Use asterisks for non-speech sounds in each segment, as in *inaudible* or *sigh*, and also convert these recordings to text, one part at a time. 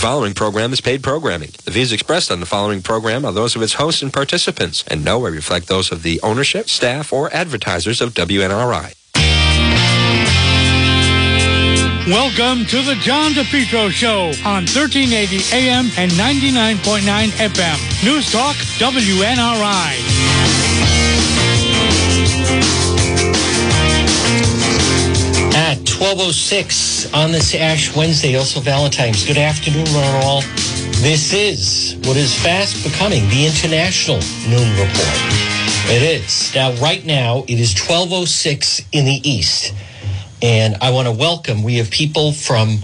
The following program is paid programming. The views expressed on the following program are those of its hosts and participants, and no way reflect those of the ownership, staff, or advertisers of WNRI. Welcome to the John DePetro Show on 1380 AM and 99.9 FM. News Talk WNRI. 12.06 on this Ash Wednesday, also Valentine's. Good afternoon, one all. This is what is fast becoming the International Noon Report. It is. Now, right now, it is 12.06 in the East. And I want to welcome, we have people from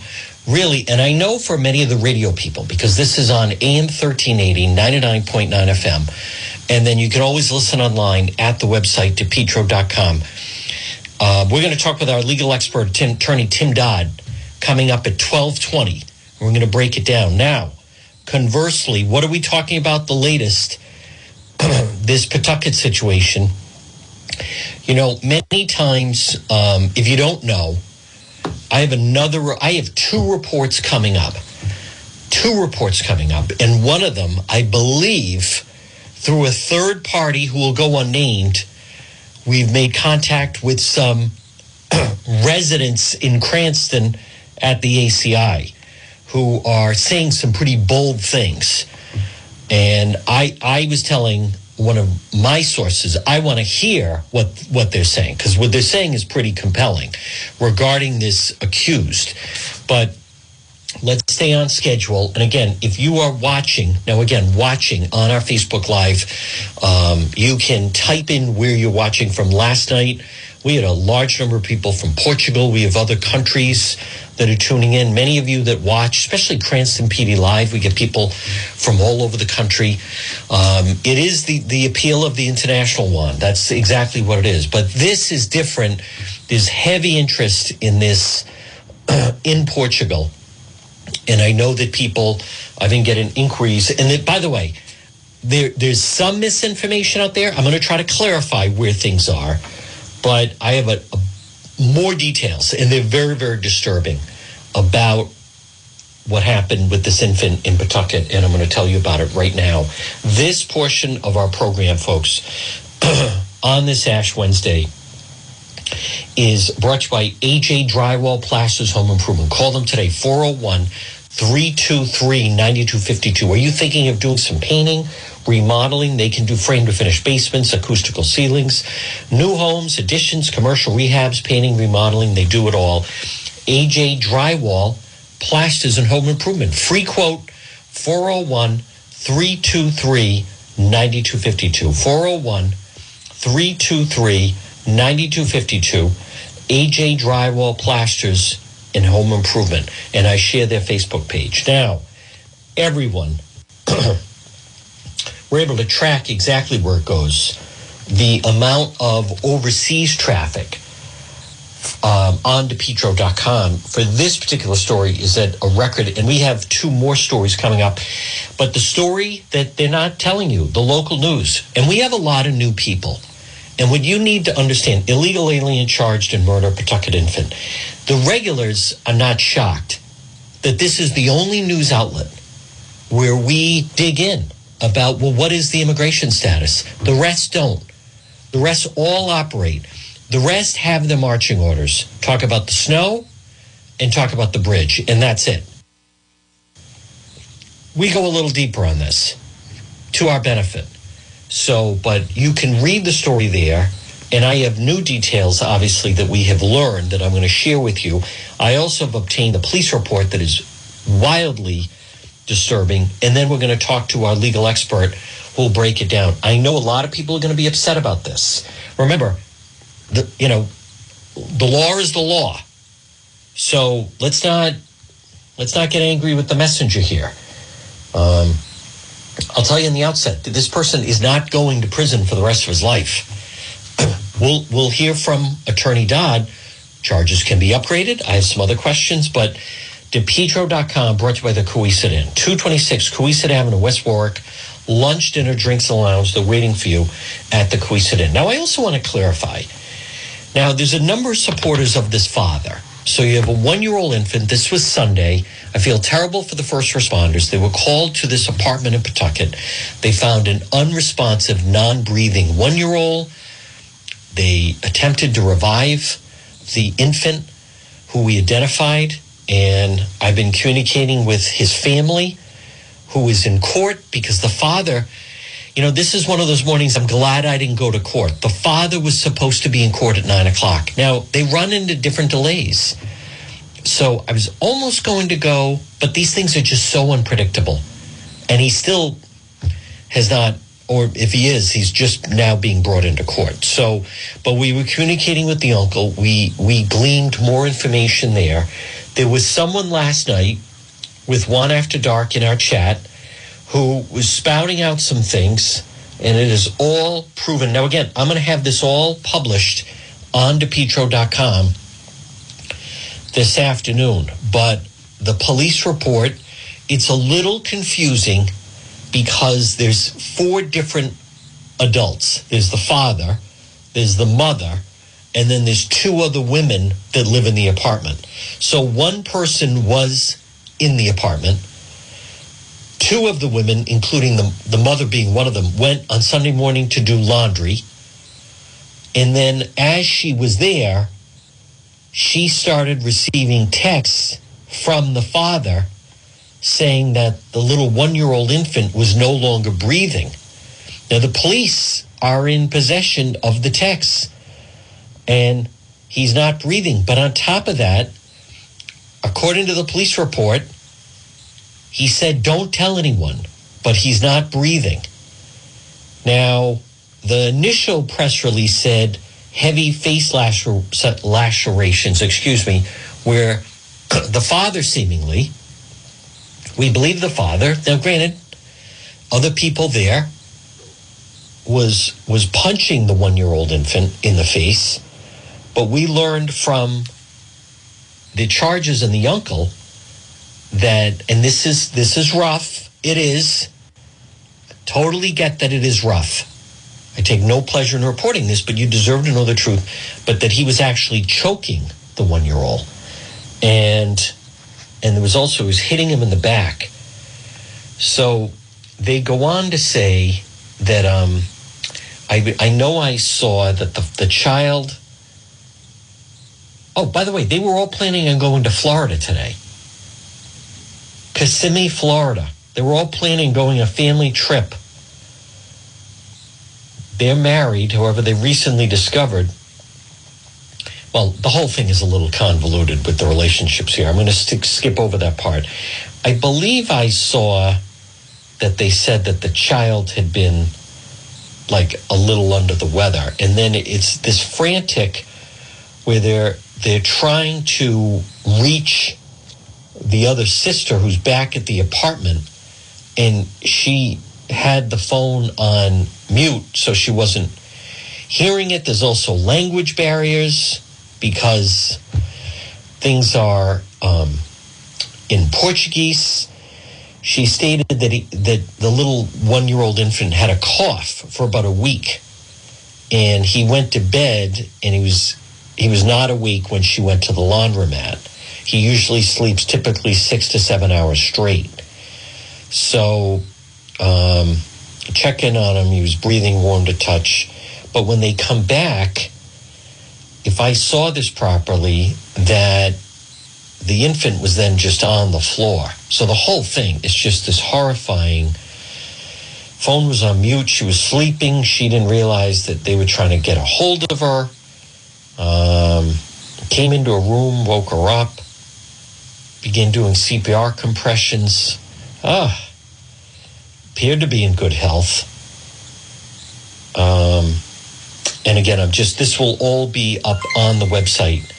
really, and I know for many of the radio people, because this is on AM 1380, 99.9 FM. And then you can always listen online at the website, depetro.com. Uh, we're going to talk with our legal expert, Tim, attorney Tim Dodd, coming up at 1220. We're going to break it down. Now, conversely, what are we talking about the latest? *clears throat* this Pawtucket situation you know, many times, um, if you don't know, I have another, I have two reports coming up. Two reports coming up. And one of them, I believe, through a third party who will go unnamed, we've made contact with some *clears throat* residents in Cranston at the ACI who are saying some pretty bold things. And I, I was telling one of my sources. I want to hear what what they're saying because what they're saying is pretty compelling regarding this accused. But let's stay on schedule. And again, if you are watching now, again watching on our Facebook Live, um, you can type in where you're watching from last night. We had a large number of people from Portugal. We have other countries that are tuning in. Many of you that watch, especially Cranston PD Live, we get people from all over the country. Um, it is the, the appeal of the international one. That's exactly what it is. But this is different. There's heavy interest in this uh, *clears throat* in Portugal. And I know that people, I've been getting inquiries. And that, by the way, there, there's some misinformation out there. I'm going to try to clarify where things are. But I have a, a more details, and they're very, very disturbing about what happened with this infant in Pawtucket, and I'm going to tell you about it right now. This portion of our program, folks, *clears throat* on this Ash Wednesday is brought to you by AJ Drywall Plasters Home Improvement. Call them today, 401 323 9252. Are you thinking of doing some painting? remodeling. They can do frame to finish basements, acoustical ceilings, new homes, additions, commercial rehabs, painting, remodeling. They do it all. AJ Drywall, plasters and home improvement. Free quote 401 323 9252. 401 323 9252. AJ Drywall Plasters and Home Improvement. And I share their Facebook page. Now, everyone *clears throat* we're able to track exactly where it goes. The amount of overseas traffic um, on DePetro.com for this particular story is at a record, and we have two more stories coming up. But the story that they're not telling you, the local news, and we have a lot of new people. And what you need to understand illegal alien charged in murder, Pawtucket infant. The regulars are not shocked that this is the only news outlet where we dig in about, well, what is the immigration status? The rest don't. The rest all operate. The rest have the marching orders. Talk about the snow and talk about the bridge, and that's it. We go a little deeper on this to our benefit. So, but you can read the story there. And I have new details, obviously, that we have learned that I'm going to share with you. I also have obtained a police report that is wildly disturbing. And then we're going to talk to our legal expert who will break it down. I know a lot of people are going to be upset about this. Remember, the, you know, the law is the law. So let's not let's not get angry with the messenger here. Um, I'll tell you in the outset that this person is not going to prison for the rest of his life. *clears throat* we'll we'll hear from Attorney Dodd. Charges can be upgraded. I have some other questions, but DePetro.com, brought to you by the Cowesett Inn. 226 Cowesett Avenue, West Warwick. Lunch, dinner, drinks, and lounge. They're waiting for you at the Cowesett Inn. Now, I also want to clarify. Now, there's a number of supporters of this father. So you have a one year old infant. This was Sunday. I feel terrible for the first responders. They were called to this apartment in Pawtucket. They found an unresponsive, non breathing one year old. They attempted to revive the infant who we identified, and I've been communicating with his family who is in court because the father, you know, this is one of those mornings I'm glad I didn't go to court. The father was supposed to be in court at nine o'clock. Now, they run into different delays. So I was almost going to go, but these things are just so unpredictable. And he still has not, or if he is, he's just now being brought into court. So, but we were communicating with the uncle. We we gleaned more information there. There was someone last night with One After Dark in our chat who was spouting out some things, and it is all proven. Now, again, I'm going to have this all published on depetro.com this afternoon, but the police report, it's a little confusing because there's four different adults. There's the father, there's the mother, and then there's two other women that live in the apartment. So one person was in the apartment. Two of the women, including the, the mother being one of them, went on Sunday morning to do laundry. And then as she was there, she started receiving texts from the father saying that the little one year old infant was no longer breathing. Now, the police are in possession of the texts and he's not breathing. But on top of that, according to the police report, he said, Don't tell anyone, but he's not breathing. Now, the initial press release said heavy face lacer- lacerations, excuse me, where *clears throat* the father seemingly, we believe the father, now granted, other people there was was punching the one year old infant in the face, but we learned from the charges and the uncle that and this is this is rough. It is. Totally get that it is rough. I take no pleasure in reporting this, but you deserve to know the truth. But that he was actually choking the one year old. And and there was also he was hitting him in the back. So they go on to say that um I I know I saw that the the child Oh, by the way, they were all planning on going to Florida today. Kissimmee, Florida. They were all planning going a family trip. They're married, however, they recently discovered. Well, the whole thing is a little convoluted with the relationships here. I'm going to skip over that part. I believe I saw that they said that the child had been like a little under the weather. And then it's this frantic where they're they're trying to reach the other sister who's back at the apartment and she had the phone on mute so she wasn't hearing it there's also language barriers because things are um, in portuguese she stated that he, that the little one-year-old infant had a cough for about a week and he went to bed and he was he was not awake when she went to the laundromat. He usually sleeps typically six to seven hours straight. So, um, check in on him. He was breathing warm to touch. But when they come back, if I saw this properly, that the infant was then just on the floor. So the whole thing is just this horrifying. Phone was on mute. She was sleeping. She didn't realize that they were trying to get a hold of her. Um, came into a room, woke her up, began doing CPR compressions. Ah, appeared to be in good health. Um, and again, I'm just, this will all be up on the website,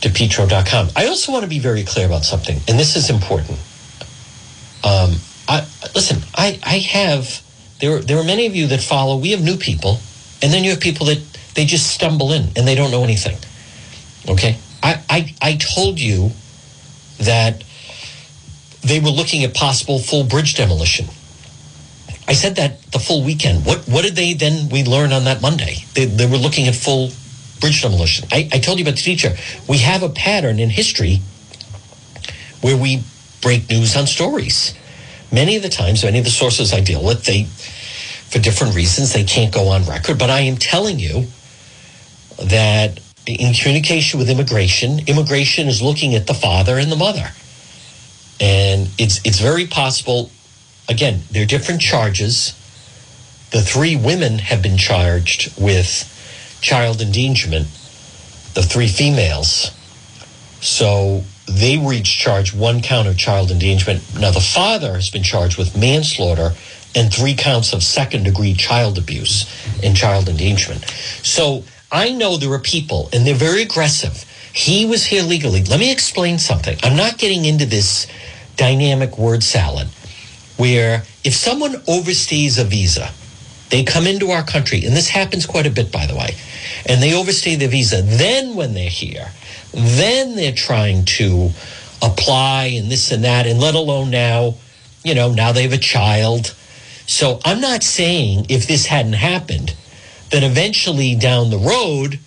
depetro.com. I also want to be very clear about something, and this is important. Um, I, listen, I, I have, there, there are many of you that follow, we have new people, and then you have people that they just stumble in and they don't know anything. Okay? I, I, I told you that they were looking at possible full bridge demolition. I said that the full weekend. What what did they then we learn on that Monday? They, they were looking at full bridge demolition. I, I told you about the teacher. We have a pattern in history where we break news on stories. Many of the times, many of the sources I deal with, they, for different reasons, they can't go on record. But I am telling you that in communication with immigration, immigration is looking at the father and the mother. And it's it's very possible again, they're different charges. The three women have been charged with child endangerment, the three females. So they were each charged one count of child endangerment. Now, the father has been charged with manslaughter and three counts of second degree child abuse and child endangerment. So I know there are people, and they're very aggressive. He was here legally. Let me explain something. I'm not getting into this dynamic word salad where if someone overstays a visa, they come into our country, and this happens quite a bit, by the way, and they overstay their visa. Then, when they're here, then they're trying to apply and this and that, and let alone now, you know, now they have a child. So I'm not saying if this hadn't happened, that eventually down the road,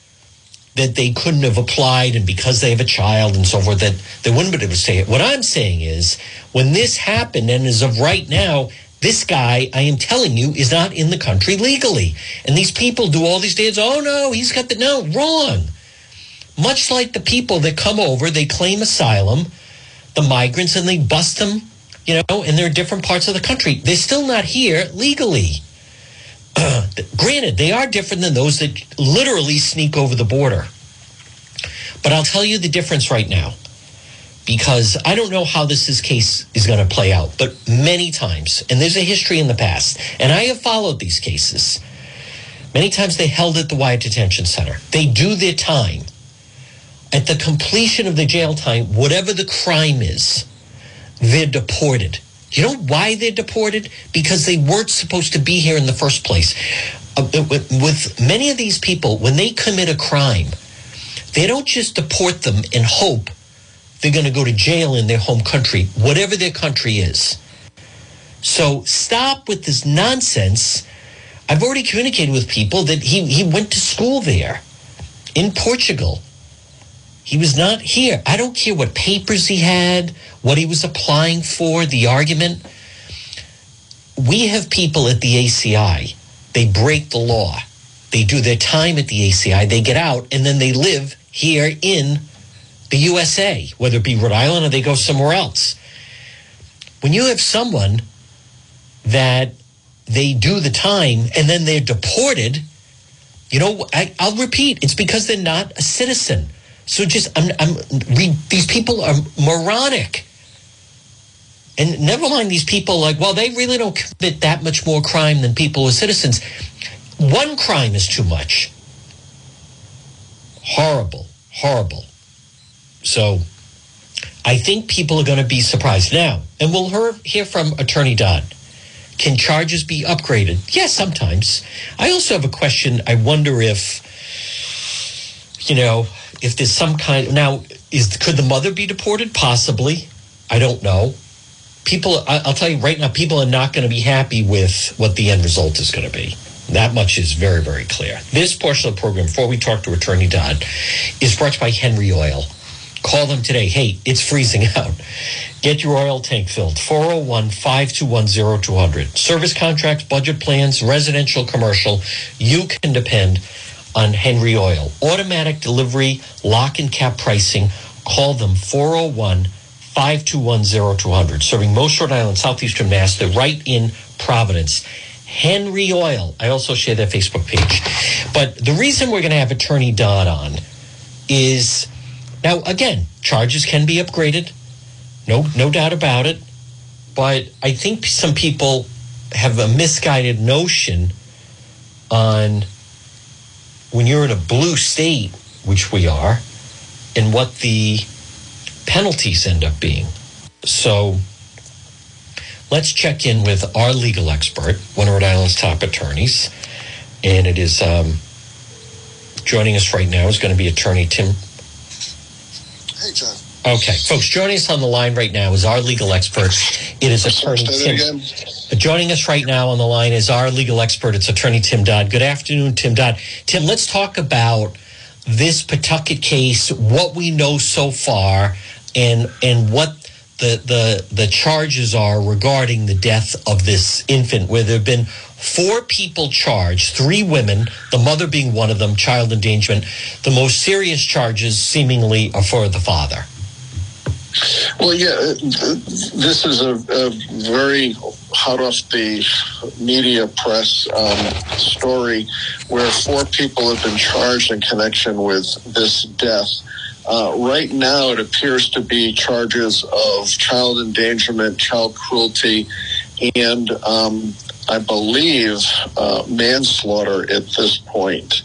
that they couldn't have applied and because they have a child and so forth that they wouldn't be able to say it. What I'm saying is when this happened and as of right now, this guy, I am telling you, is not in the country legally. And these people do all these days, oh no, he's got the no, wrong. Much like the people that come over, they claim asylum, the migrants, and they bust them, you know, and they're different parts of the country. They're still not here legally. *clears throat* granted, they are different than those that literally sneak over the border. But I'll tell you the difference right now because I don't know how this is case is going to play out, but many times, and there's a history in the past, and I have followed these cases. Many times they held at the Wyatt Detention Center. They do their time. At the completion of the jail time, whatever the crime is, they're deported. You know why they're deported? Because they weren't supposed to be here in the first place. Uh, with many of these people, when they commit a crime, they don't just deport them and hope they're going to go to jail in their home country, whatever their country is. So stop with this nonsense. I've already communicated with people that he, he went to school there in Portugal. He was not here. I don't care what papers he had, what he was applying for, the argument. We have people at the ACI, they break the law. They do their time at the ACI, they get out, and then they live here in the USA, whether it be Rhode Island or they go somewhere else. When you have someone that they do the time and then they're deported, you know, I, will repeat, it's because they're not a citizen. So just, I'm, I'm, these people are moronic. And never mind these people like, well, they really don't commit that much more crime than people who are citizens. One crime is too much. Horrible, horrible. So I think people are going to be surprised now. And we'll hear from Attorney Dodd. Can charges be upgraded? Yes, sometimes. I also have a question. I wonder if, you know, if there's some kind now is could the mother be deported? Possibly. I don't know. People i'll tell you right now people are not going to be happy with what the end result is going to be. That much is very very clear. This portion of the program before we talk to attorney dodd is brought to you by henry oil. Call them today. Hey it's freezing *laughs* out. Get your oil tank filled. 401-521-0200 service contracts budget plans residential commercial. You can depend on Henry Oil. Automatic delivery, lock and cap pricing. Call them 401 521 0200. Serving most Rhode Island, Southeastern Mass. They're right in Providence. Henry Oil. I also share their Facebook page. But the reason we're going to have Attorney Dodd on is now, again, charges can be upgraded. No, no doubt about it. But I think some people have a misguided notion on when you're in a blue state, which we are, and what the penalties end up being. So let's check in with our legal expert, one of Rhode Island's top attorneys, and it is um, joining us right now is going to be attorney Tim. Hey, John. Okay, folks, joining us on the line right now is our legal expert. It is attorney Tim. Uh, joining us right now on the line is our legal expert. It's attorney Tim Dodd. Good afternoon, Tim Dodd. Tim, let's talk about this Pawtucket case, what we know so far, and and what the the the charges are regarding the death of this infant, where there have been four people charged, three women, the mother being one of them, child endangerment. The most serious charges seemingly are for the father. Well, yeah, uh, this is a, a very hot off the media press um, story where four people have been charged in connection with this death. Uh, right now, it appears to be charges of child endangerment, child cruelty, and um, I believe uh, manslaughter at this point.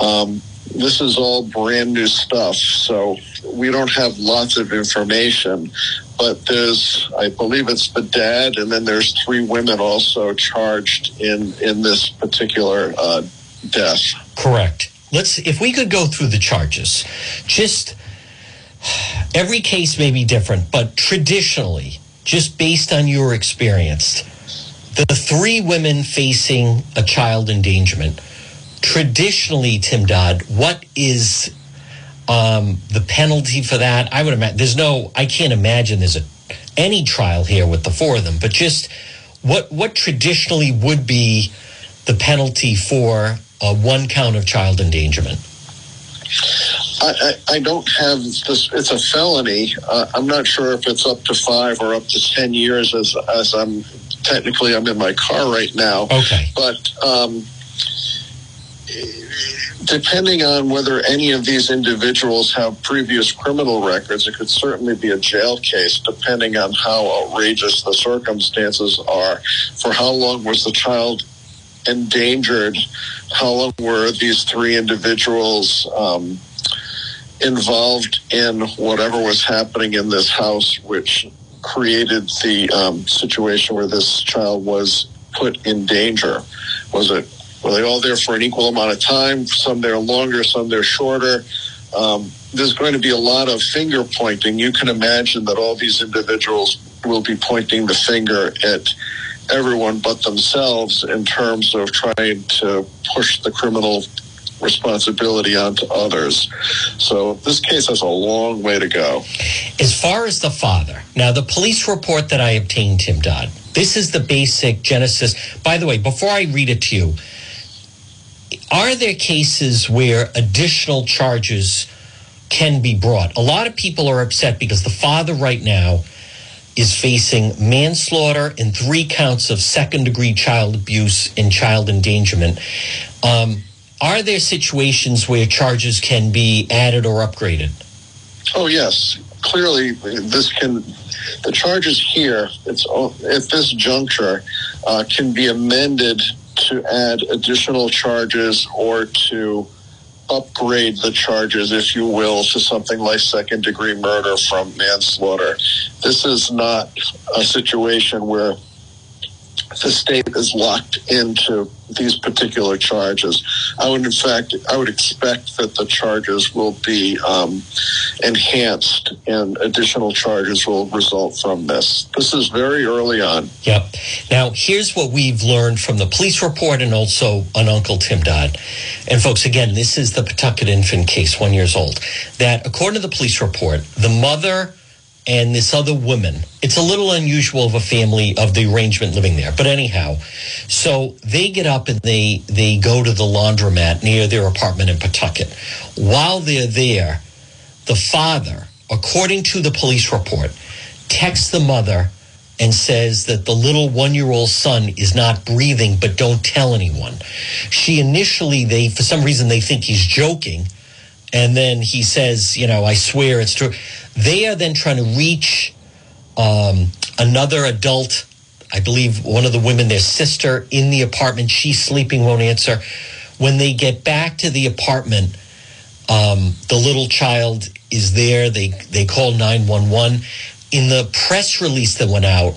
Um, this is all brand new stuff, so we don't have lots of information. But there's, I believe it's the dad, and then there's three women also charged in in this particular uh, death. Correct. Let's, if we could go through the charges, just every case may be different, but traditionally, just based on your experience, the three women facing a child endangerment traditionally, Tim Dodd, what is um, the penalty for that? I would imagine there's no. I can't imagine there's a any trial here with the four of them, but just what what traditionally would be the penalty for a one count of child endangerment? I, I, I don't have this. It's a felony. Uh, I'm not sure if it's up to five or up to ten years, as as I'm technically I'm in my car right now. Okay, but. Um, depending on whether any of these individuals have previous criminal records, it could certainly be a jail case, depending on how outrageous the circumstances are. For how long was the child endangered? How long were these three individuals um, involved in whatever was happening in this house, which created the um, situation where this child was put in danger? Was it were they all there for an equal amount of time? Some there longer, some there shorter. Um, there's going to be a lot of finger pointing. You can imagine that all these individuals will be pointing the finger at everyone but themselves in terms of trying to push the criminal responsibility onto others. So this case has a long way to go. As far as the father, now the police report that I obtained, Tim Dodd, this is the basic genesis. By the way, before I read it to you, are there cases where additional charges can be brought? A lot of people are upset because the father right now is facing manslaughter and three counts of second degree child abuse and child endangerment. Um, are there situations where charges can be added or upgraded? Oh, yes. Clearly, this can, the charges here, it's at this juncture, uh, can be amended to add additional charges or to upgrade the charges, if you will, to something like second degree murder from manslaughter. This is not a situation where the state is locked into these particular charges. I would, in fact, I would expect that the charges will be um, enhanced and additional charges will result from this. This is very early on. Yep. Now, here's what we've learned from the police report and also on Uncle Tim Dodd. And folks, again, this is the Pawtucket infant case, one years old. That according to the police report, the mother and this other woman. It's a little unusual of a family of the arrangement living there, but anyhow, so they get up and they they go to the laundromat near their apartment in Pawtucket. While they're there, the father, according to the police report, texts the mother and says that the little one-year-old son is not breathing, but don't tell anyone. She initially they for some reason they think he's joking. And then he says, you know, I swear it's true they are then trying to reach um, another adult. I believe one of the women, their sister, in the apartment. She's sleeping, won't answer. When they get back to the apartment, um, the little child is there. They they call nine one one. In the press release that went out,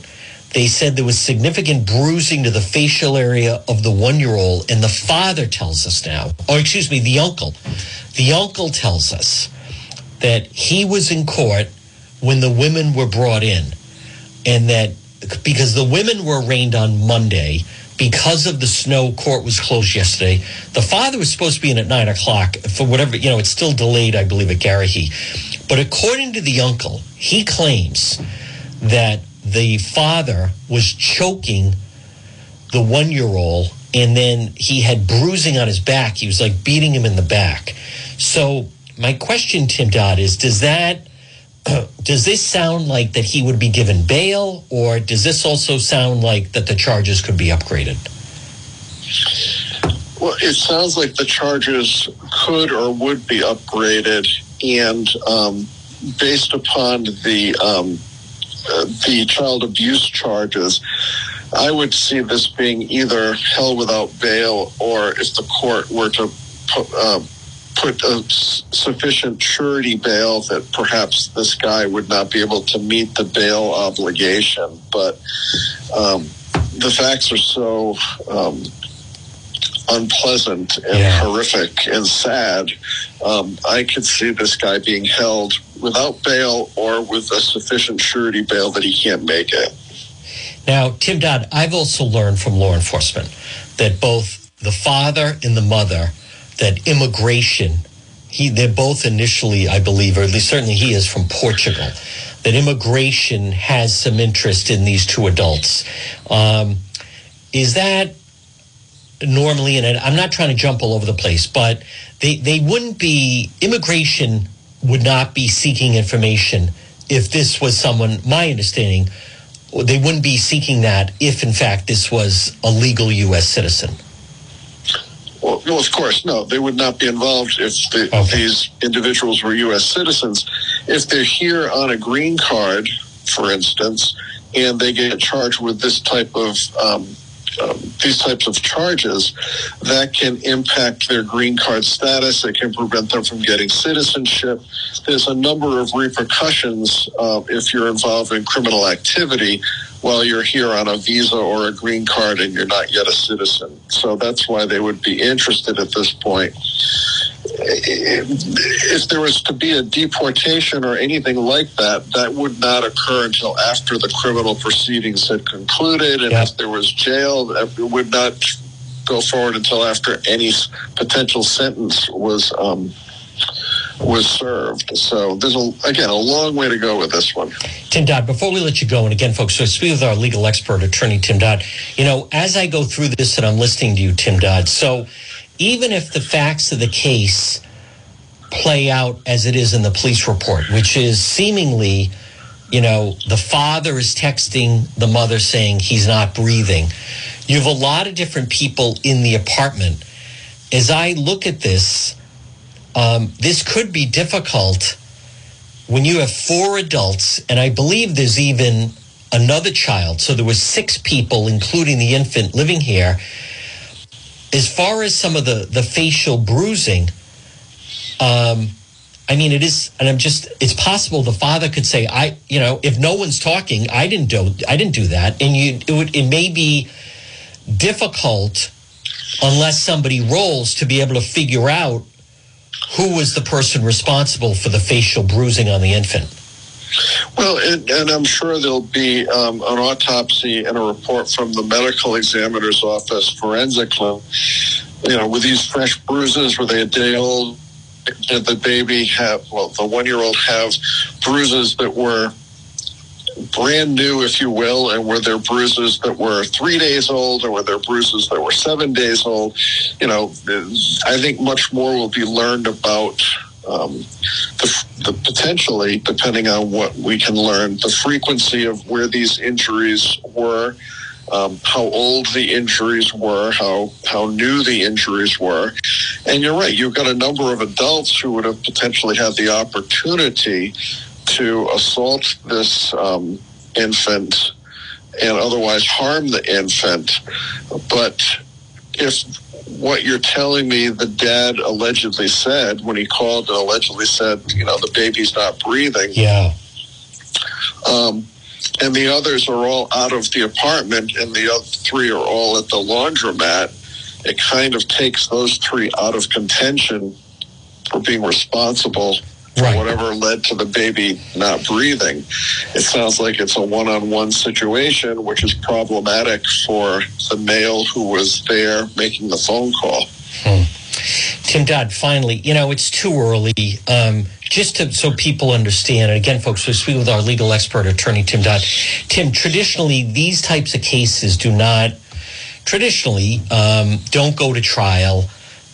they said there was significant bruising to the facial area of the one year old, and the father tells us now, or excuse me, the uncle. The uncle tells us that he was in court when the women were brought in, and that because the women were arraigned on Monday, because of the snow, court was closed yesterday. The father was supposed to be in at nine o'clock for whatever, you know, it's still delayed, I believe, at Garrahy. But according to the uncle, he claims that the father was choking the one year old and then he had bruising on his back. He was like beating him in the back. So, my question, Tim Dodd, is does that *clears throat* does this sound like that he would be given bail, or does this also sound like that the charges could be upgraded? Well, it sounds like the charges could or would be upgraded, and um, based upon the um, the child abuse charges, I would see this being either held without bail, or if the court were to uh, put a sufficient surety bail that perhaps this guy would not be able to meet the bail obligation. But um, the facts are so um, unpleasant and yeah. horrific and sad. Um, I could see this guy being held without bail or with a sufficient surety bail that he can't make it. Now, Tim Dodd, I've also learned from law enforcement that both the father and the mother that immigration, he, they're both initially, I believe, or at least certainly he is from Portugal, that immigration has some interest in these two adults. Um, is that normally, and I'm not trying to jump all over the place, but they, they wouldn't be, immigration would not be seeking information if this was someone, my understanding, they wouldn't be seeking that if, in fact, this was a legal U.S. citizen. Well, of course, no. They would not be involved if the, okay. these individuals were U.S. citizens. If they're here on a green card, for instance, and they get charged with this type of um, um, these types of charges, that can impact their green card status. It can prevent them from getting citizenship. There's a number of repercussions uh, if you're involved in criminal activity while you're here on a visa or a green card and you're not yet a citizen. So that's why they would be interested at this point. If there was to be a deportation or anything like that, that would not occur until after the criminal proceedings had concluded. And yeah. if there was jail, it would not go forward until after any potential sentence was um, was served. So there's a, again a long way to go with this one. Tim Dodd, before we let you go, and again, folks, so speak with our legal expert, attorney Tim Dodd. You know, as I go through this and I'm listening to you, Tim Dodd. So even if the facts of the case play out as it is in the police report, which is seemingly, you know, the father is texting the mother saying he's not breathing. You have a lot of different people in the apartment. As I look at this, um, this could be difficult when you have four adults, and I believe there's even another child. So there was six people, including the infant, living here. As far as some of the the facial bruising, um, I mean, it is, and I'm just. It's possible the father could say, "I, you know, if no one's talking, I didn't do, I didn't do that," and you, it would, it may be difficult unless somebody rolls to be able to figure out who was the person responsible for the facial bruising on the infant? Well, and, and I'm sure there'll be um, an autopsy and a report from the medical examiner's office forensically. You know, with these fresh bruises, were they a day old? Did the baby have, well, the one year old have bruises that were brand new, if you will, and were there bruises that were three days old, or were there bruises that were seven days old? You know, I think much more will be learned about um, the, the, potentially, depending on what we can learn, the frequency of where these injuries were. Um, how old the injuries were, how how new the injuries were, and you're right. You've got a number of adults who would have potentially had the opportunity to assault this um, infant and otherwise harm the infant. But if what you're telling me the dad allegedly said when he called and allegedly said, you know, the baby's not breathing. Yeah. Um, and the others are all out of the apartment and the other three are all at the laundromat. It kind of takes those three out of contention for being responsible Right. whatever led to the baby not breathing. It sounds like it's a one-on-one situation, which is problematic for the male who was there making the phone call. Tim Dodd, finally, you know, it's too early. Um, just to, so people understand, and again, folks, we speak with our legal expert, attorney Tim Dodd. Tim, traditionally, these types of cases do not, traditionally, um, don't go to trial,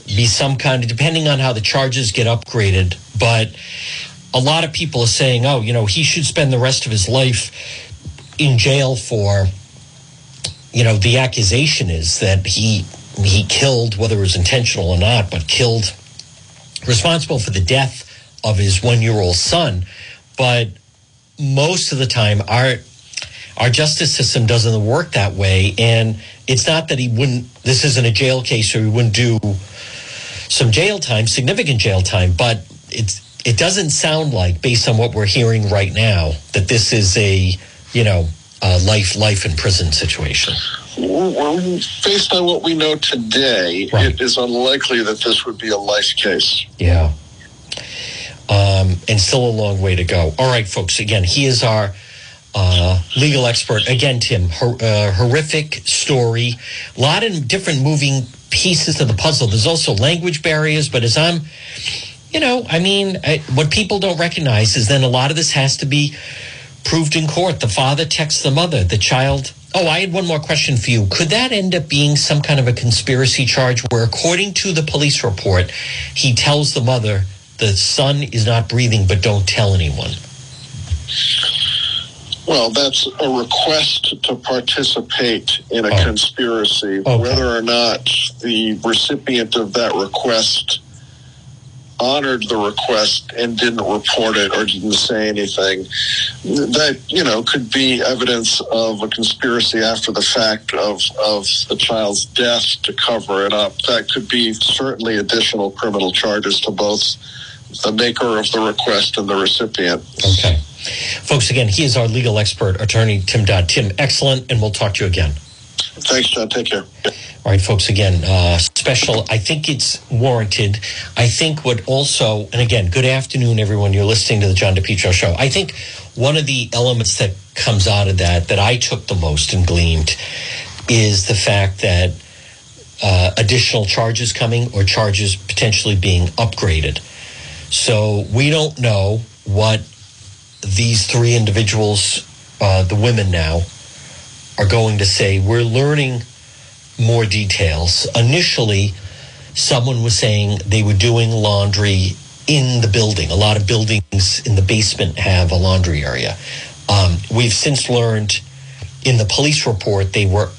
be some kind of, depending on how the charges get upgraded. But a lot of people are saying, oh, you know, he should spend the rest of his life in jail for, you know, the accusation is that he he killed, whether it was intentional or not, but killed, responsible for the death of his one year old son. But most of the time, our our justice system doesn't work that way, and it's not that he wouldn't. This isn't a jail case, or he wouldn't do some jail time, significant jail time. But it's it doesn't sound like, based on what we're hearing right now, that this is a you know a life life in prison situation. Well, based on what we know today, Right. it is unlikely that this would be a life case. Yeah. Um, and still a long way to go. All right, folks. Again, he is our uh, legal expert. Again, Tim, hor- uh, horrific story. A lot of different moving pieces to the puzzle. There's also language barriers, but as I'm, you know, I mean, I, what people don't recognize is then a lot of this has to be proved in court. The father texts the mother, the child. Oh, I had one more question for you. Could that end up being some kind of a conspiracy charge where, according to the police report, he tells the mother the son is not breathing, but don't tell anyone? Well, that's a request to participate in a Oh. conspiracy. Okay. Whether or not the recipient of that request honored the request and didn't report it or didn't say anything, that, you know, could be evidence of a conspiracy after the fact of, of the child's death to cover it up. That could be certainly additional criminal charges to both the maker of the request and the recipient. Okay. Folks, again, he is our legal expert, attorney Tim Dodd. Tim, excellent, and we'll talk to you again. Thanks, John. Take care. All right, folks, again, uh, special. I think it's warranted. I think what also, and again, good afternoon, everyone. You're listening to the John DePetro show. I think one of the elements that comes out of that, that I took the most and gleaned is the fact that uh, additional charges coming or charges potentially being upgraded. So we don't know what these three individuals, uh, the women now, are going to say. We're learning more details. Initially, someone was saying they were doing laundry in the building. A lot of buildings in the basement have a laundry area. Um, we've since learned in the police report they were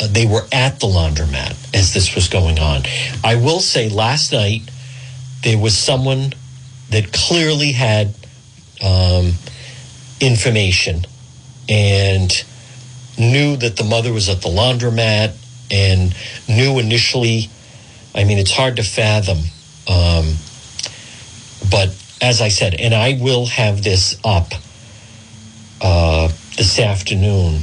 uh, they were at the laundromat as this was going on. I will say last night there was someone that clearly had um, information and knew that the mother was at the laundromat and knew initially. I mean, it's hard to fathom. Um, but as I said, and I will have this up uh, this afternoon,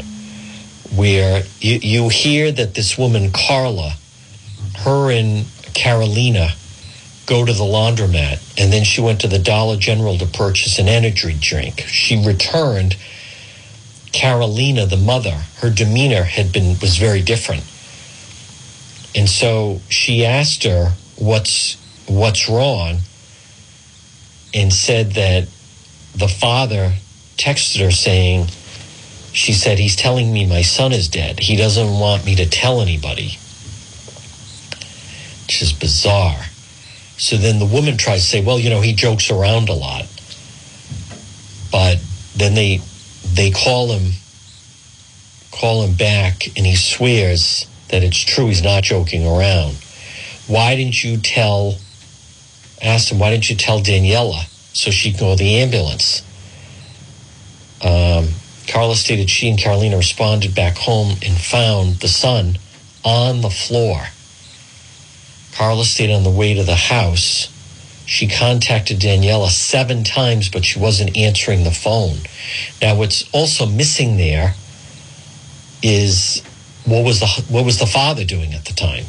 where you, you hear that this woman, Carla, her and Carolina go to the laundromat, and then she went to the Dollar General to purchase an energy drink. She returned. Carolina, the mother, her demeanor had been was very different. And so she asked her what's what's wrong and said that the father texted her saying she said he's telling me my son is dead. He doesn't want me to tell anybody. Which is bizarre. So then the woman tries to say, well, you know, he jokes around a lot. But then they they call him call him back and he swears that it's true he's not joking around. Why didn't you tell asked him why didn't you tell Daniela so she can call the ambulance? Um, Carla stated she and Carolina responded back home and found the son on the floor. Carla stayed on the way to the house. She contacted Daniela seven times, but she wasn't answering the phone. Now, what's also missing there is what was the what was the father doing at the time?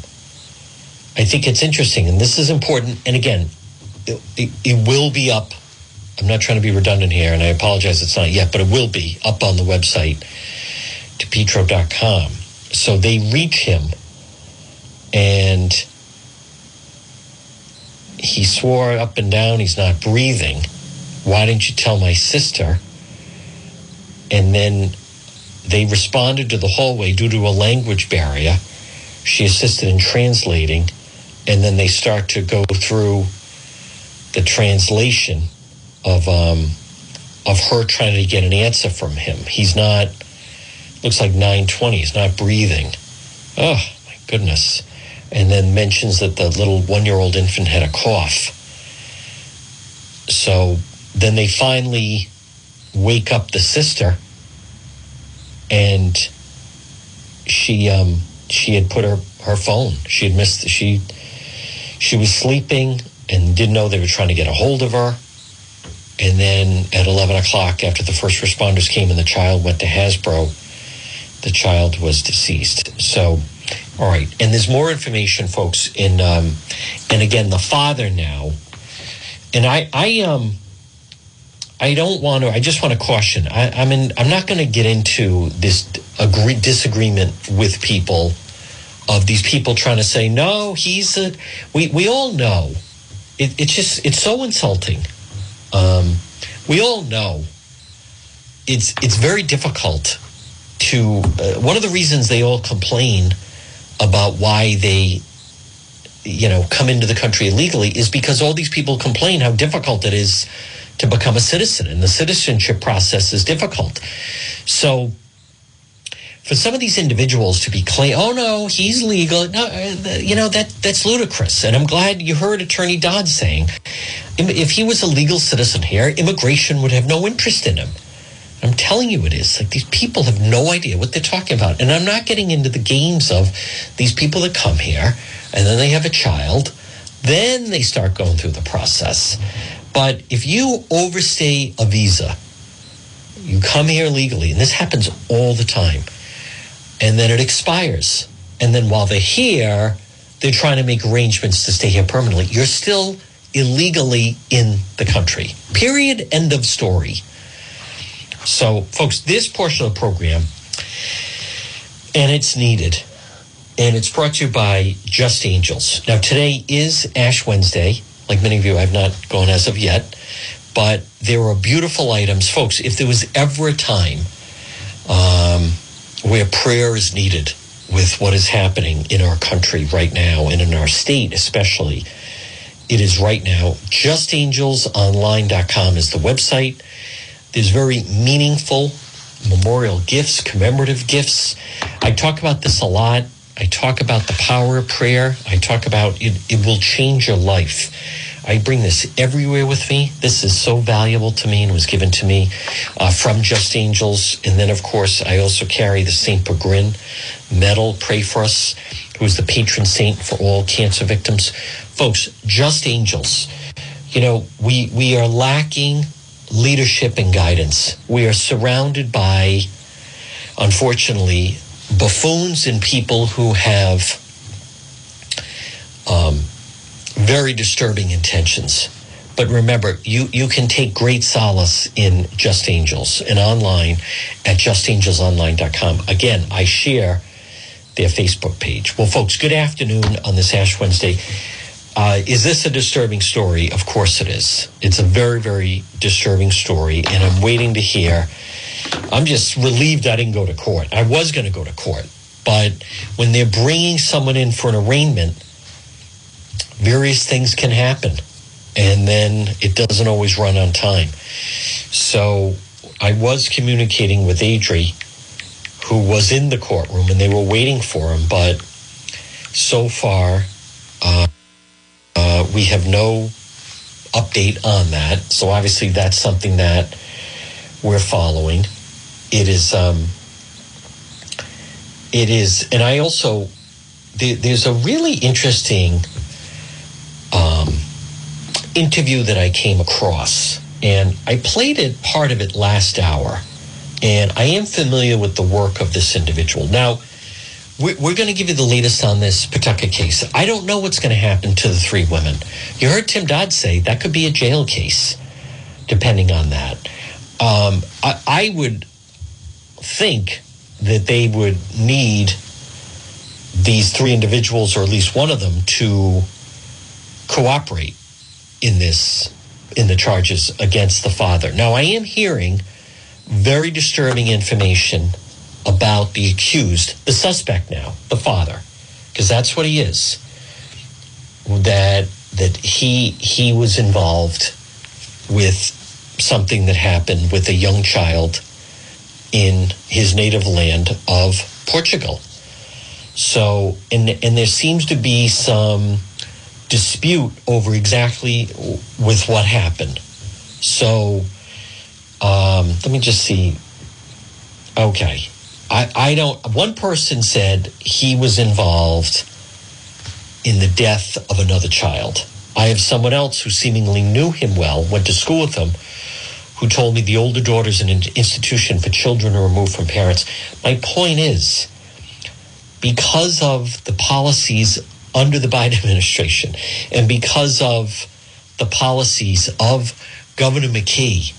I think it's interesting, and this is important. And again, it, it, it will be up I'm not trying to be redundant here, and I apologize it's not yet, but it will be up on the website, depetro.com. So they reach him, and he swore up and down he's not breathing. Why didn't you tell my sister? And then they responded to the hallway due to a language barrier. She assisted in translating, and then they start to go through the translation of um, of her trying to get an answer from him. He's not looks like 920. He's not breathing. Oh my goodness! And then mentions that the little one year old infant had a cough. So then they finally wake up the sister, and she um, she had put her her phone. She had missed. She she was sleeping and didn't know they were trying to get a hold of her. And then at 11 o'clock, after the first responders came and the child went to Hasbro, the child was deceased. So, all right. And there's more information, folks. In um, and again, the father now. And I, I, um, I don't want to. I just want to caution. I, I'm in. I'm not going to get into this agree, disagreement with people of these people trying to say no. He's a. We we all know. It, it's just it's so insulting. Um, we all know. It's it's very difficult to. Uh, one of the reasons they all complain about why they you know come into the country illegally is because all these people complain how difficult it is to become a citizen and the citizenship process is difficult. So for some of these individuals to be claim oh no he's legal no uh, you know that that's ludicrous. And i'm glad you heard attorney dodd saying if he was a legal citizen here immigration would have no interest in him I'm telling you, it is. Like these people have no idea what they're talking about. And I'm not getting into the games of these people that come here and then they have a child, then they start going through the process. But if you overstay a visa, you come here legally, and this happens all the time, and then it expires. And then while they're here, they're trying to make arrangements to stay here permanently. You're still illegally in the country. Period. End of story. So, folks, this portion of the program, and it's needed, and it's brought to you by Just Angels. Now, today is Ash Wednesday. Like many of you, I've not gone as of yet, but there are beautiful items. Folks, if there was ever a time um, where prayer is needed with what is happening in our country right now and in our state especially, it is right now. JustAngelsOnline.com is the website. There's very meaningful memorial gifts, commemorative gifts. I talk about this a lot. I talk about the power of prayer. I talk about it, it will change your life. I bring this everywhere with me. This is so valuable to me and was given to me uh, from Just Angels. And then, of course, I also carry the St. Peregrine medal. Pray for us, who is the patron saint for all cancer victims. Folks, Just Angels. You know, we, we are lacking leadership and guidance. We are surrounded by, unfortunately, buffoons and people who have um, very disturbing intentions. But remember, you, you can take great solace in Just Angels and online at justangelsonline.com. Again, I share their Facebook page. Well, folks, good afternoon on this Ash Wednesday. Uh, is this a disturbing story? Of course it is. It's a very, very disturbing story, and I'm waiting to hear. I'm just relieved I didn't go to court. I was going to go to court, but when they're bringing someone in for an arraignment, various things can happen, and then it doesn't always run on time. So I was communicating with Adri, who was in the courtroom, and they were waiting for him, but so far, uh, we have no update on that. So obviously, that's something that we're following. It is, um, it is, and I also there, there's a really interesting um, interview that I came across, and I played it part of it last hour, and I am familiar with the work of this individual now we're, going to give you the latest on this Pawtucket case. I don't know what's going to happen to the three women. You heard Tim Dodd say that could be a jail case. depending on that. Um, I, I would think that they would need these three individuals, or at least one of them, to cooperate in this in the charges against the father. Now, I am hearing very disturbing information about the accused, the suspect now, the father, because that's what he is. That that he he was involved with something that happened with a young child in his native land of Portugal. So, and and there seems to be some dispute over exactly with what happened. So, um, let me just see. Okay, I I don't. One person said he was involved in the death of another child. I have someone else who seemingly knew him well, went to school with him, who told me the older daughter is an institution for children removed from parents. My point is, because of the policies under the Biden *laughs* administration and because of the policies of Governor McKee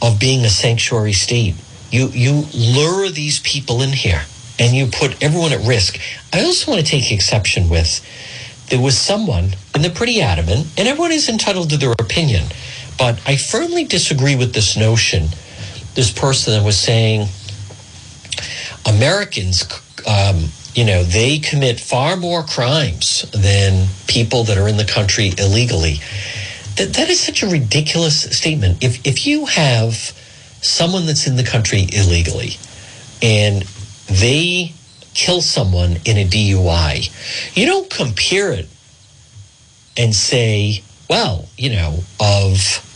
of being a sanctuary state, you, you lure these people in here and you put everyone at risk. I also want to take exception with there was someone, and they're pretty adamant, and everyone is entitled to their opinion, but I firmly disagree with this notion. This person that was saying Americans, um, you know, they commit far more crimes than people that are in the country illegally. That, that is such a ridiculous statement. If, if you have someone that's in the country illegally and they kill someone in a DUI, you don't compare it and say, well, you know, of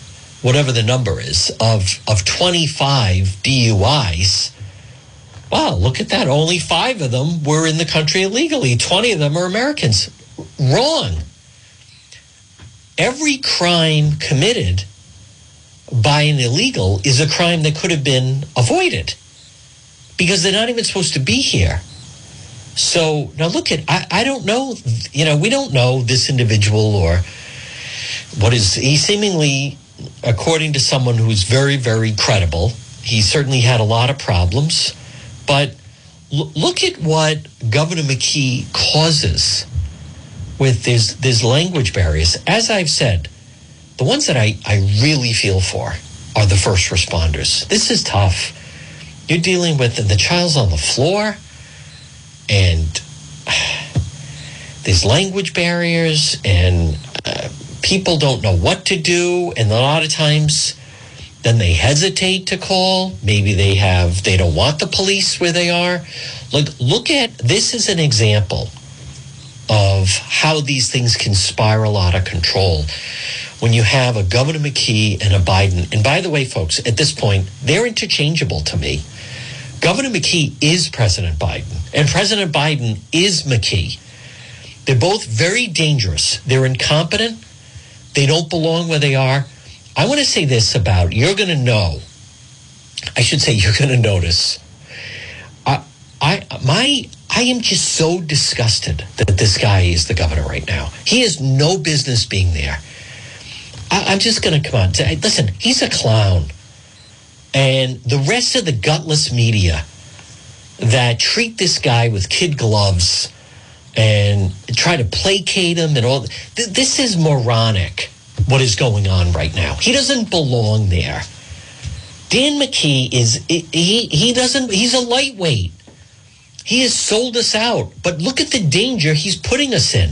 whatever the number is, of, of 25 DUIs, wow, look at that. Only five of them were in the country illegally, 20 of them are Americans. Wrong. Every crime committed by an illegal is a crime that could have been avoided because they're not even supposed to be here. So now look at, I, I don't know, you know, we don't know this individual or what is, he seemingly, according to someone who's very, very credible, he certainly had a lot of problems. But l- look at what Governor McKee causes with this, this language barriers. As I've said, the ones that I, I really feel for are the first responders. This is tough. You're dealing with the, child's on the floor and *sighs* there's language barriers and uh, people don't know what to do and a lot of times then they hesitate to call maybe they have they don't want the police where they are look look at this is an example of how these things can spiral out of control when you have a governor mckee and a biden and by the way folks at this point they're interchangeable to me Governor McKee is President Biden, and President Biden is McKee. They're both very dangerous. They're incompetent. They don't belong where they are. I want to say this about you're going to know. I should say *laughs* you're going to notice. I, I, my, I am just so disgusted that this guy is the governor right now. He has no business being there. I, am just going to come on. Listen, he's a clown. And the rest of the gutless media that treat this guy with kid gloves and try to placate him and all th- this is moronic what is going on right now. He doesn't belong there. Dan mckee is he he doesn't he's a lightweight. He has sold us out but look at the danger he's putting us in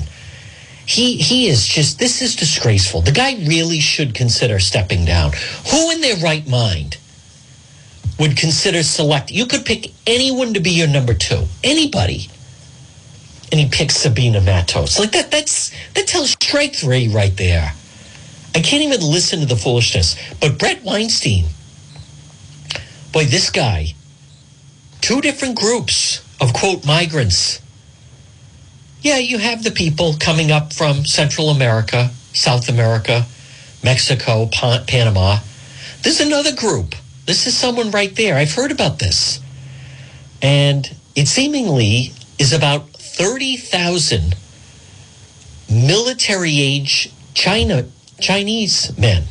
he he is just this is disgraceful the guy really should consider stepping down who in their right mind would consider select. You could pick anyone to be your number two, anybody. And he picks Sabina Matos. Like that, that's that tells strike three right there. I can't even listen to the foolishness. But Bret Weinstein, boy, this guy, two different groups of quote migrants. Yeah, you have the people coming up from Central America, South America, Mexico, Panama. There's another group this is someone right there. I've heard about this. And it seemingly is about 30,000 military age China Chinese men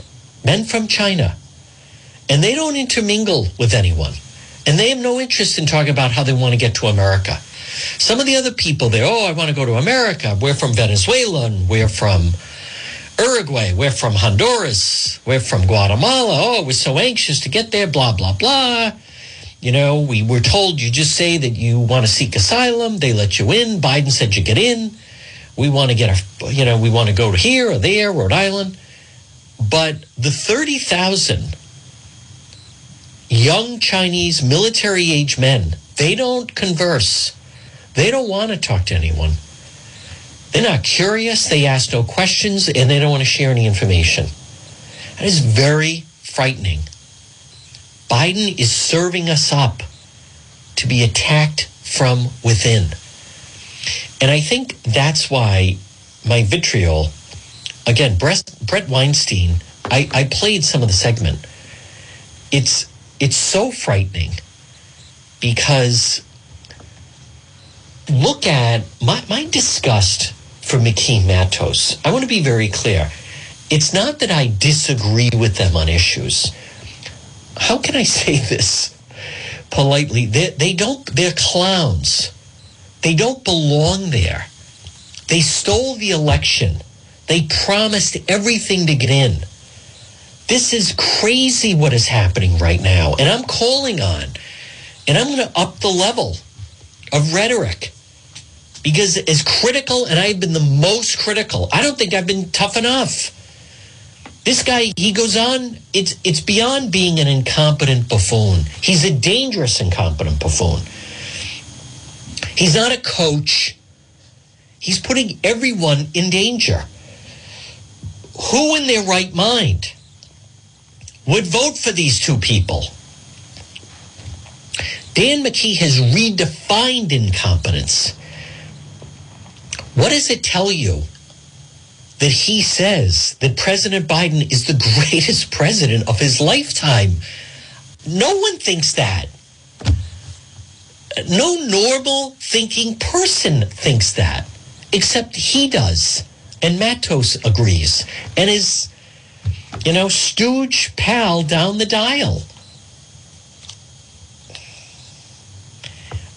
men from China, and they don't intermingle with anyone. And they have no interest in talking about how they want to get to America. Some of the other people there, oh, I want to go to America. We're from Venezuela and we're from Uruguay. We're from Honduras. We're from Guatemala. Oh, we're so anxious to get there, blah, blah, blah. You know, we were told you just say that you want to seek asylum. They let you in. Biden said you get in. We want to get a, you know, we want to go to here or there, Rhode Island. But the 30,000 young Chinese military age men, they don't converse. They don't want to talk to anyone. They're not curious. They ask no questions and they don't want to share any information. That is very frightening. Biden is serving us up to be attacked from within. And I think that's why my vitriol, again, Brett, Bret Weinstein, I, I played some of the segment. It's it's so frightening because look at my, my disgust for McKee Matos. I want to be very clear. It's not that I disagree with them on issues. How can I *laughs* say this politely? They, they don't, they're clowns. They don't belong there. They stole the election. They promised everything to get in. This is crazy what is happening right now. And I'm calling on, and I'm going to up the level of rhetoric because as critical, and I've been the most critical, I don't think I've been tough enough. This guy, he goes on, it's, it's beyond being an incompetent buffoon. He's a dangerous incompetent buffoon. He's not a coach. He's putting everyone in danger. Who in their right mind would vote for these two people. Dan McKee has redefined incompetence. What does it tell you that he says that President Biden is the *laughs* greatest president of his lifetime? No one thinks that. No normal thinking person thinks that, except he does. And Matos agrees. And is you know, stooge pal down the dial.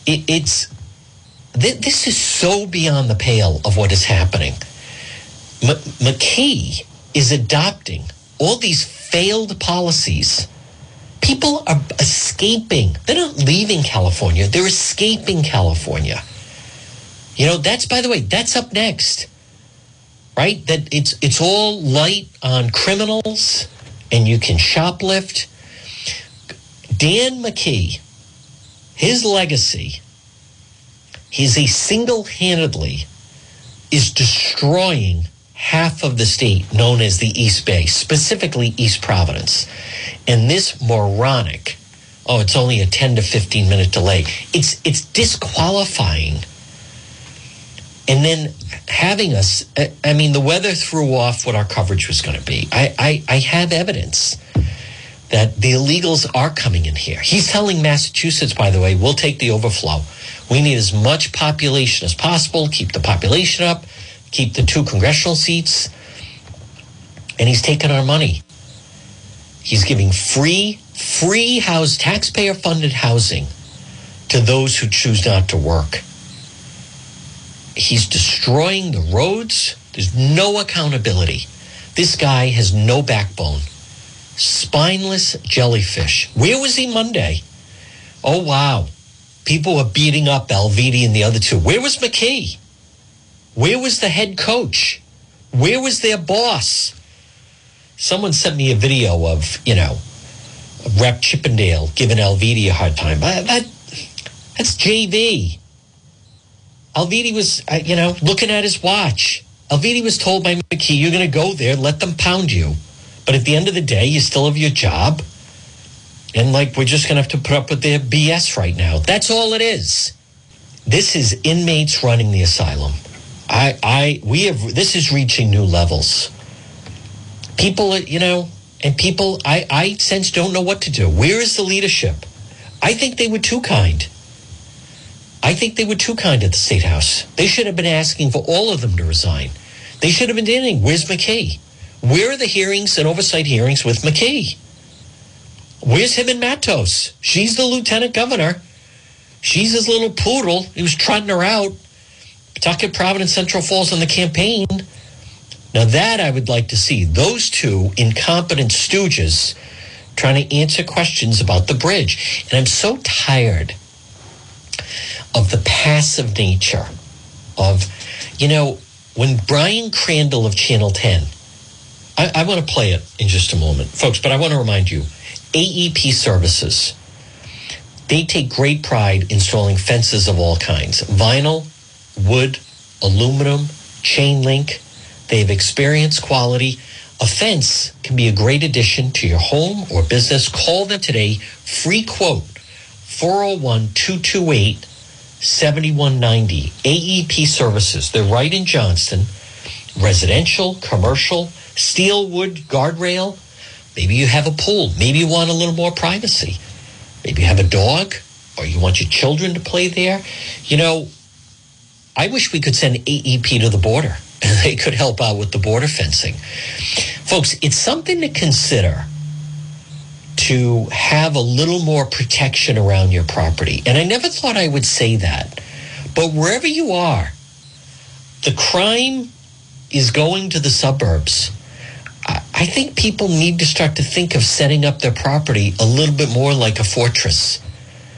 It, it's th- this is so beyond the pale of what is happening. M- McKee is adopting all these failed policies. People are escaping. They're not leaving California. They're escaping California. You know, that's by the way, that's up next right? That it's it's all light on criminals and you can shoplift. Dan McKee, his legacy, he's a single-handedly is destroying half of the state known as the East Bay, specifically East Providence. And this moronic, oh, it's only a 10 to 15 minute delay. It's it's disqualifying and then having us i mean the weather threw off what our coverage was going to be I, I, I have evidence that the illegals are coming in here he's telling massachusetts by the way we'll take the overflow we need as much population as possible keep the population up keep the two congressional seats and he's taking our money he's giving free free house taxpayer funded housing to those who choose not to work He's destroying the roads. There's no accountability. This guy has no backbone. Spineless jellyfish. Where was he Monday? Oh, wow. People were beating up Alviti and the other two. Where was McKee? Where was the head coach? Where was their boss? Someone sent me a video of, you know, Rep Chippendale giving Alviti a hard time. That, that's JV. Alviti was, uh, you know, looking at his watch. Alviti was told by McKee, you're going to go there, let them pound you. But at the end of the day, you still have your job. And like, we're just going to have to put up with their BS right now. That's all it is. This is inmates running the asylum. I, I, we have, this is reaching new levels. People, you know, and people, I, I sense don't know what to do. Where is the leadership? I think they were too kind. I think they were too kind at the State House. They should have been asking for all of them to resign. They should have been saying, where's McKee? Where are the hearings and oversight hearings with McKee? Where's him and Matos? She's the lieutenant governor. She's his little poodle. He was trotting her out. Pawtucket, Providence, Central Falls on the campaign. Now that I would like to see. Those two incompetent stooges trying to answer questions about the bridge. And I'm so tired of the passive nature of, you know, when Brian Crandall of Channel 10, I, I want to play it in just a moment, folks, but I want to remind you AEP services, they take great pride installing fences of all kinds vinyl, wood, aluminum, chain link. They have experience, quality. A fence can be a great addition to your home or business. Call them today. Free quote 401 228 7190. AEP Services. They're right in Johnston. Residential, commercial, steel wood guardrail. Maybe you have a pool. Maybe you want a little more privacy. Maybe you have a dog or you want your children to play there. You know, I wish we could send AEP to the border and *laughs* they could help out with the border fencing. Folks, it's something to consider to have a little more protection around your property. And I never thought I would say that. But wherever you are, the crime is going to the suburbs. I think people need to start to think of setting up their property a little bit more like a fortress.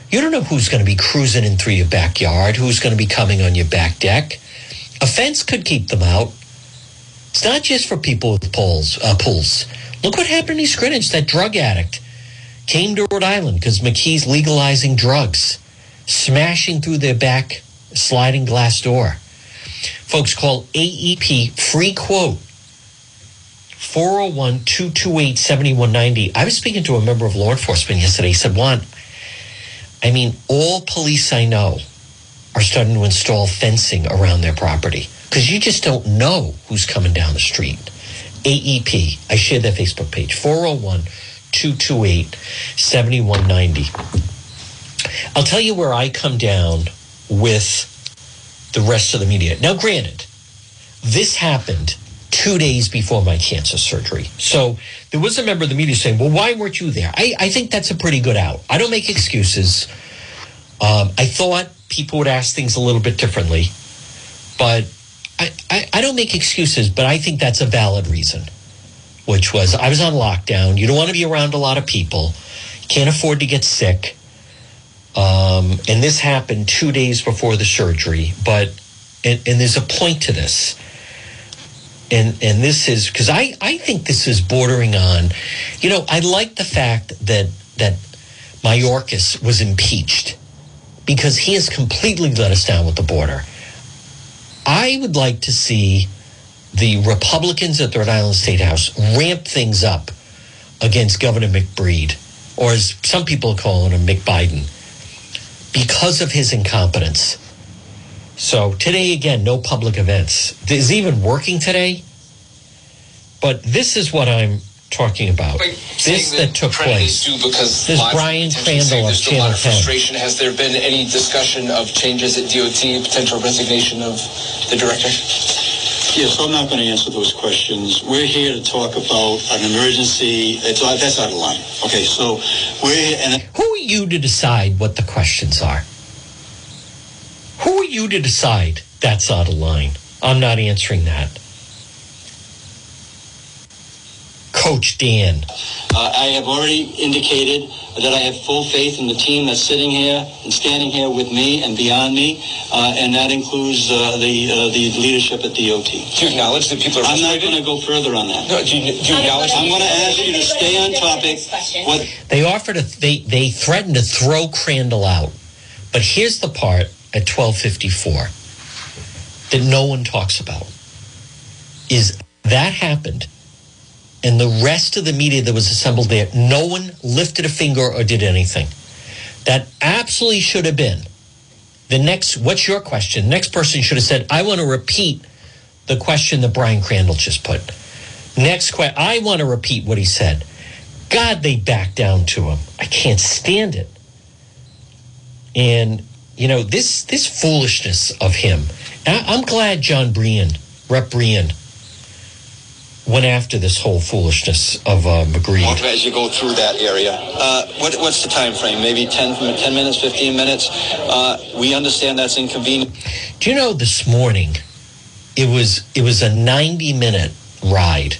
You don't know who's going to be cruising in through your backyard, who's going to be coming on your back deck. A fence could keep them out. It's not just for people with pools. Uh, pools. Look what happened in East Greenwich. That drug addict came to Rhode Island because McKee's legalizing drugs, smashing through their back sliding glass door. Folks, call AEP free quote 401 228 7190. I was speaking to a member of law enforcement yesterday. He said, John, I mean, all police I know are starting to install fencing around their property because you just don't know who's coming down the street. AEP, I shared their Facebook page, 401 228 7190. I'll tell you where I come down with the rest of the media. Now, granted, this happened two days before my cancer surgery. So there was a member of the media saying, well, why weren't you there? I, I think that's a pretty good out. I don't make excuses. Um, I thought people would ask things a little bit differently, but I, I, I don't make excuses, but I think that's a valid reason, which was I was on lockdown. You don't want to be around a lot of people, can't afford to get sick. Um, and this happened two days before the surgery, but and, and there's a point to this and and this is because I I think this is bordering on, you know, I like the fact that that Mayorkas was impeached because he has completely let us down with the border. I would like to see the Republicans at the Rhode Island State House ramp things up against Governor McBreed, or as some people call him, McBiden, because of his incompetence. So today again, no public events. Is even working today? But this is what I'm talking about. Wait, this that took place. Because this Brian Crandall of Channel 10. Frustration. Has there been any discussion of changes at DOT, potential resignation of the director? Yes, I'm not going to answer those questions. We're here to talk about an emergency. It's, uh, that's out of line. Okay, so we're here. And Who are you to decide what the questions are? Who are you to decide that's out of line? I'm not answering that. Coach Dan. Uh, I have already indicated that I have full faith in the team that's sitting here and standing here with me and beyond me, uh, and that includes uh, the uh, the leadership at DOT. Do you acknowledge that people are I'm not going to go further on that. No, do you, do you acknowledge I'm going to ask you to stay on topic. What They offered a, they they threatened to throw Crandall out. But here's the part at 1254 that no one talks about. Is that happened and the rest of the media that was assembled there, no one lifted a finger or did anything. That absolutely should have been the next. What's your question? Next person should have said, "I want to repeat the question that Brian Crandall just put." Next question. I want to repeat what he said. God, they backed down to him. I can't stand it. And you know this this foolishness of him. I, I'm glad John Brian, Rep Brian, went after this whole foolishness of uh, McGree. As you go through that area, uh, what, what's the time frame? Maybe 10, 10 minutes, 15 minutes? Uh, we understand that's inconvenient. Do you know this morning it was it was a 90 minute ride.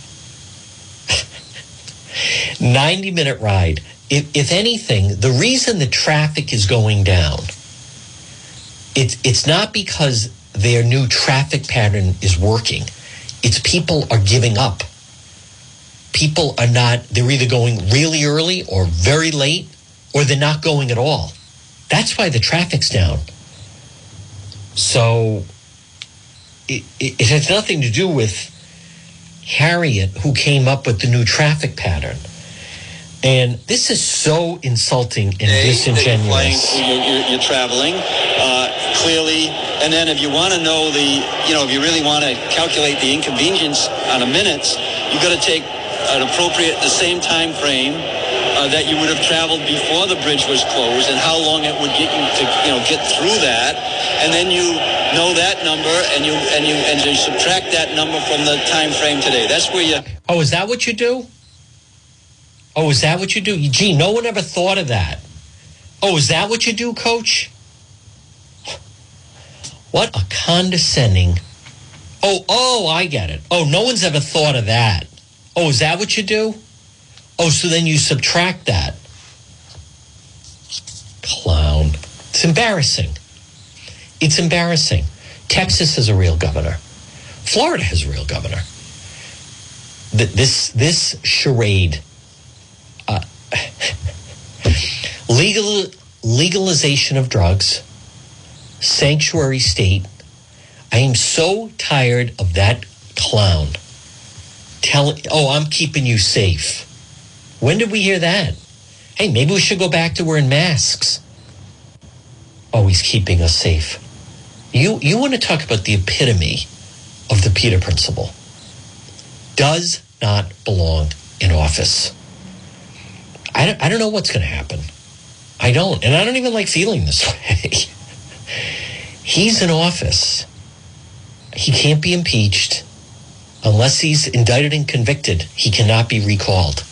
*laughs* 90 minute ride. If, if anything, the reason the traffic is going down, it's it's not because their new traffic pattern is working. It's people are giving up. People are not, they're either going really early or very late, or they're not going at all. That's why the traffic's down. So it, it, it has nothing to do with Harriet, who came up with the new traffic pattern. And this is so insulting and disingenuous. that You're, you're, you're traveling uh, clearly, and then if you want to know the, you know, if you really want to calculate the inconvenience on a minutes, you've got to take an appropriate, the same time frame uh, that you would have traveled before the bridge was closed, and how long it would get you to, you know, get through that, and then you know that number, and you and you and you subtract that number from the time frame today. That's where you. Oh, is that what you do? Oh, is that what you do? Gee, no one ever thought of that. Oh, is that what you do, coach? What a condescending. Oh, oh, I get it. Oh, no one's ever thought of that. Oh, is that what you do? Oh, so then you subtract that. Clown. It's embarrassing. It's embarrassing. Texas has a real governor. Florida has a real governor. Th- This this charade, legal legalization of drugs, sanctuary state. I am so tired of that clown. Tell oh I'm keeping you safe. When did we hear that? Hey, maybe we should go back to wearing masks. Oh, keeping us safe. You you want to talk about the epitome of the Peter principle? Does not belong in office. I don't, I don't know what's going to happen. I don't, and I don't even like feeling this *laughs* way. he's in office. He can't be impeached unless he's indicted and convicted. He cannot be recalled.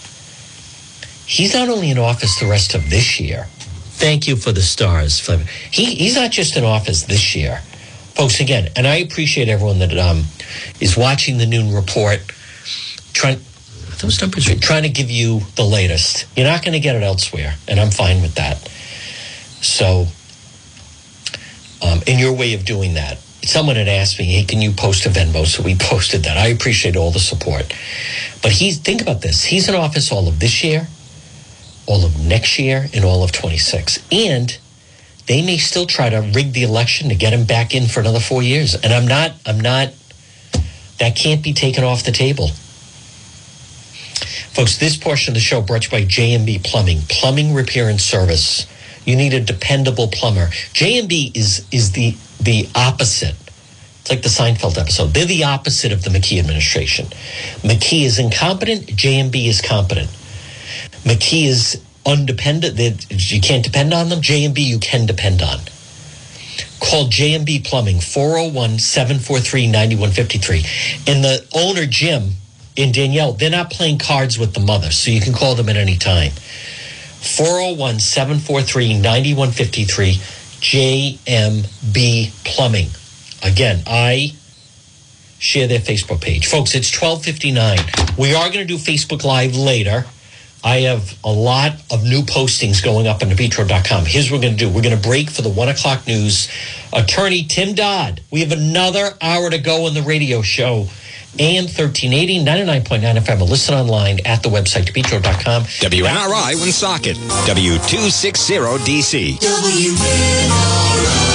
He's not only in office the rest of this year. Thank you for the stars. He, he's not just in office this year, folks. Again, and I appreciate everyone that um, is watching the noon report. Trying those numbers are trying to give you the latest. You're not going to get it elsewhere, and I'm fine with that. So, um, in your way of doing that, someone had asked me, "Hey, can you post a Venmo?" So we *laughs* posted that. I appreciate all the support. But he's think about this. He's in office all of this year, all of next year, and all of 26. And they may still try to rig the election to get him back in for another four years. And I'm not. I'm not. That can't be taken off the table. Folks, this portion of the show brought to you by J&B Plumbing, plumbing repair and service. You need a dependable plumber. J&B is is the the opposite. It's like the Seinfeld episode. They're the opposite of the McKee administration. McKee is incompetent. J&B is competent. McKee is undependent. You can't depend on them. J&B you can depend on. Call J&B Plumbing 401-743-9153. And the owner Jim and Danielle, they're not playing cards with the mother, so you can call them at any time. 401 743 9153 J&B Plumbing. Again, I share their Facebook page. Folks, it's 1259. We are going to do Facebook Live later. I have a lot of new postings going up on DePetro.com. Here's what we're going to do. We're going to break for the one o'clock news. Attorney Tim Dodd. We have another hour to go on the radio show. AM 1380, 99.9 FM. Or listen online at the website, thepetro.com. WNRI Woonsocket, W260DC.